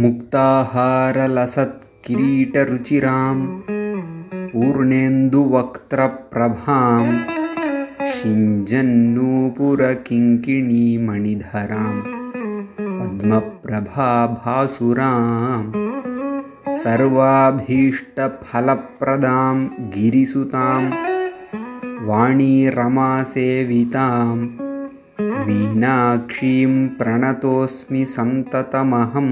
मुक्ताहारलसत्किरीटरुचिरां पूर्णेन्दुवक्त्रप्रभां शिञ्जन्नूपुरकिङ्किणीमणिधरां पद्मप्रभाभासुरां सर्वाभीष्टफलप्रदां गिरिसुतां वाणीरमासेवितां मीनाक्षीं प्रणतोऽस्मि सन्ततमहं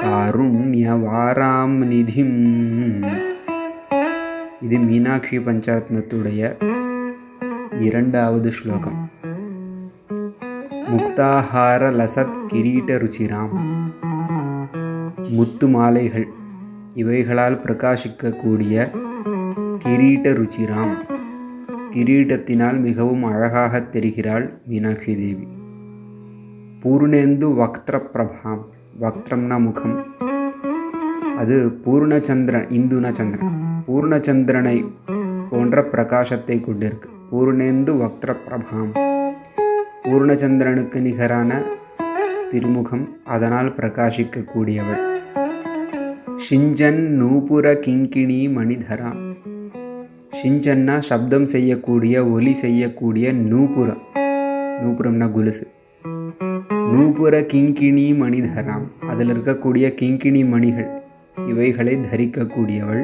காருண்யவாராம் நிதிம் இது மீனாட்சி பஞ்சரத்னத்துடைய இரண்டாவது ஸ்லோகம் முக்தாஹார லசத் கிரீட ருச்சிராம் முத்து மாலைகள் இவைகளால் பிரகாசிக்கக்கூடிய கிரீட ருச்சிராம் கிரீடத்தினால் மிகவும் அழகாக தெரிகிறாள் மீனாட்சி தேவி பூர்ணேந்து வக்திர பிரபாம் வக்திரம்னா முகம். அது பூர்ணச்சந்திரன் இந்துன சந்திரன் பூர்ணச்சந்திரனை போன்ற பிரகாசத்தை கொண்டிருக்கு. பூர்ணேந்து வக்திர பிரபாம் பூர்ணச்சந்திரனுக்கு நிகரான திருமுகம் அதனால் பிரகாசிக்கக்கூடியவள். ஷிஞ்சன் நூபுர கிங்கிணி மணிதரா. ஷிஞ்சன்னா சப்தம் செய்யக்கூடிய ஒலி செய்யக்கூடிய நூபுரம். நூபுரம்னா குலுசு. நூபுர கிங்கிணி மணிதராம். அதில் இருக்கக்கூடிய கிங்கிணி மணிகள் இவைகளை தரிக்கக்கூடியவள்.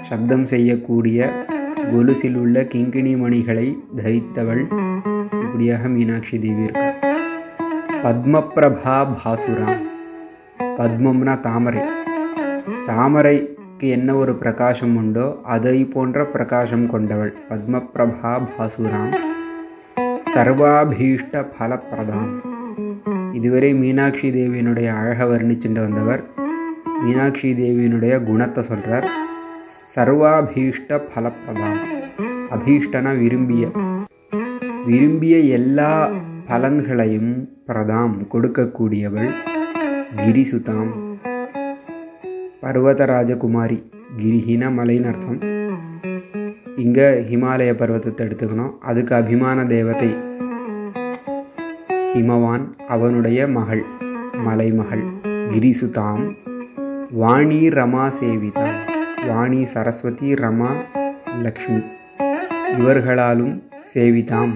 சப்தம் செய்யக்கூடிய கொலுசில் உள்ள கிங்கிணி மணிகளை தரித்தவள் இப்படியாக மீனாட்சி தேவி இருக்கார். பத்மபிரபா பாசுராம். பத்மம்னா தாமரை. தாமரை பத்மாவுக்கு என்ன ஒரு பிரகாசம் உண்டோ அதை போன்ற பிரகாசம் கொண்டவள். பத்மபிரபா பாசுராம். சர்வாபீஷ்ட பலப்பிரதாம். இதுவரை மீனாட்சி தேவியினுடைய அழகை வர்ணிச்சுட்டு வந்தவர். மீனாட்சி தேவியினுடைய குணத்தை சொல்கிறார் சர்வாபீஷ்ட பலப்பிரதாம். அபீஷ்டனா விரும்பிய. விரும்பிய எல்லா பலன்களையும் பிரதாம் கொடுக்கக்கூடியவள் கிரிசுதாம். பர்வதராஜகுமாரி கிரிஹின மலைன்னு அர்த்தம் இங்கே ஹிமாலய பர்வதத்தை எடுத்துக்கணும். அதுக்கு அபிமான தேவதை ஹிமவான் அவனுடைய மகள் மலைமகள் கிரிசுதாம் வாணி ரமா சேவிதா வாணி சரஸ்வதி ரமா லக்ஷ்மி. இவர்களாலும் சேவிதாம்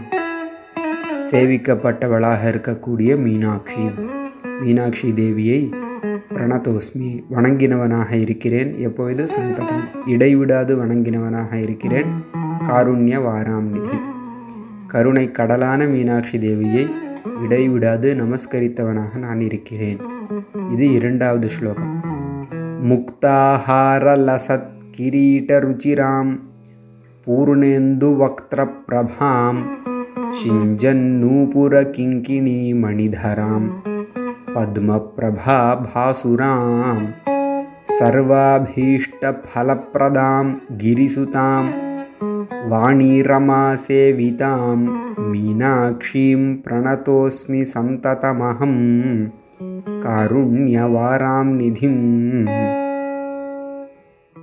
சேவிக்கப்பட்டவளாக இருக்கக்கூடிய மீனாட்சி மீனாட்சி தேவியை பிரணதோஸ்மி வணங்கினவனாக இருக்கிறேன். எப்பொழுது சந்ததம்? இடைவிடாது வணங்கினவனாக இருக்கிறேன். காருண்ய வாராம் நிதி கருணை கடலான மீனாட்சி தேவியை இடைவிடாது நமஸ்கரித்தவனாக நான் இருக்கிறேன். இது இரண்டாவது ஸ்லோகம். முக்தாஹாரலசத் கிரீட ருச்சிராம் பூர்ணேந்து வக்திர பிரபாம் சிஞ்சன் நூபுர கிங்கிணி மணிதராம். पद्मप्रभाभासुरां सर्वाभीष्टफलप्रदां गिरिसुतां वाणीरमासेवितां मीनाक्षीं प्रणतोऽस्मि सन्ततमहं कारुण्यवारां निधिम्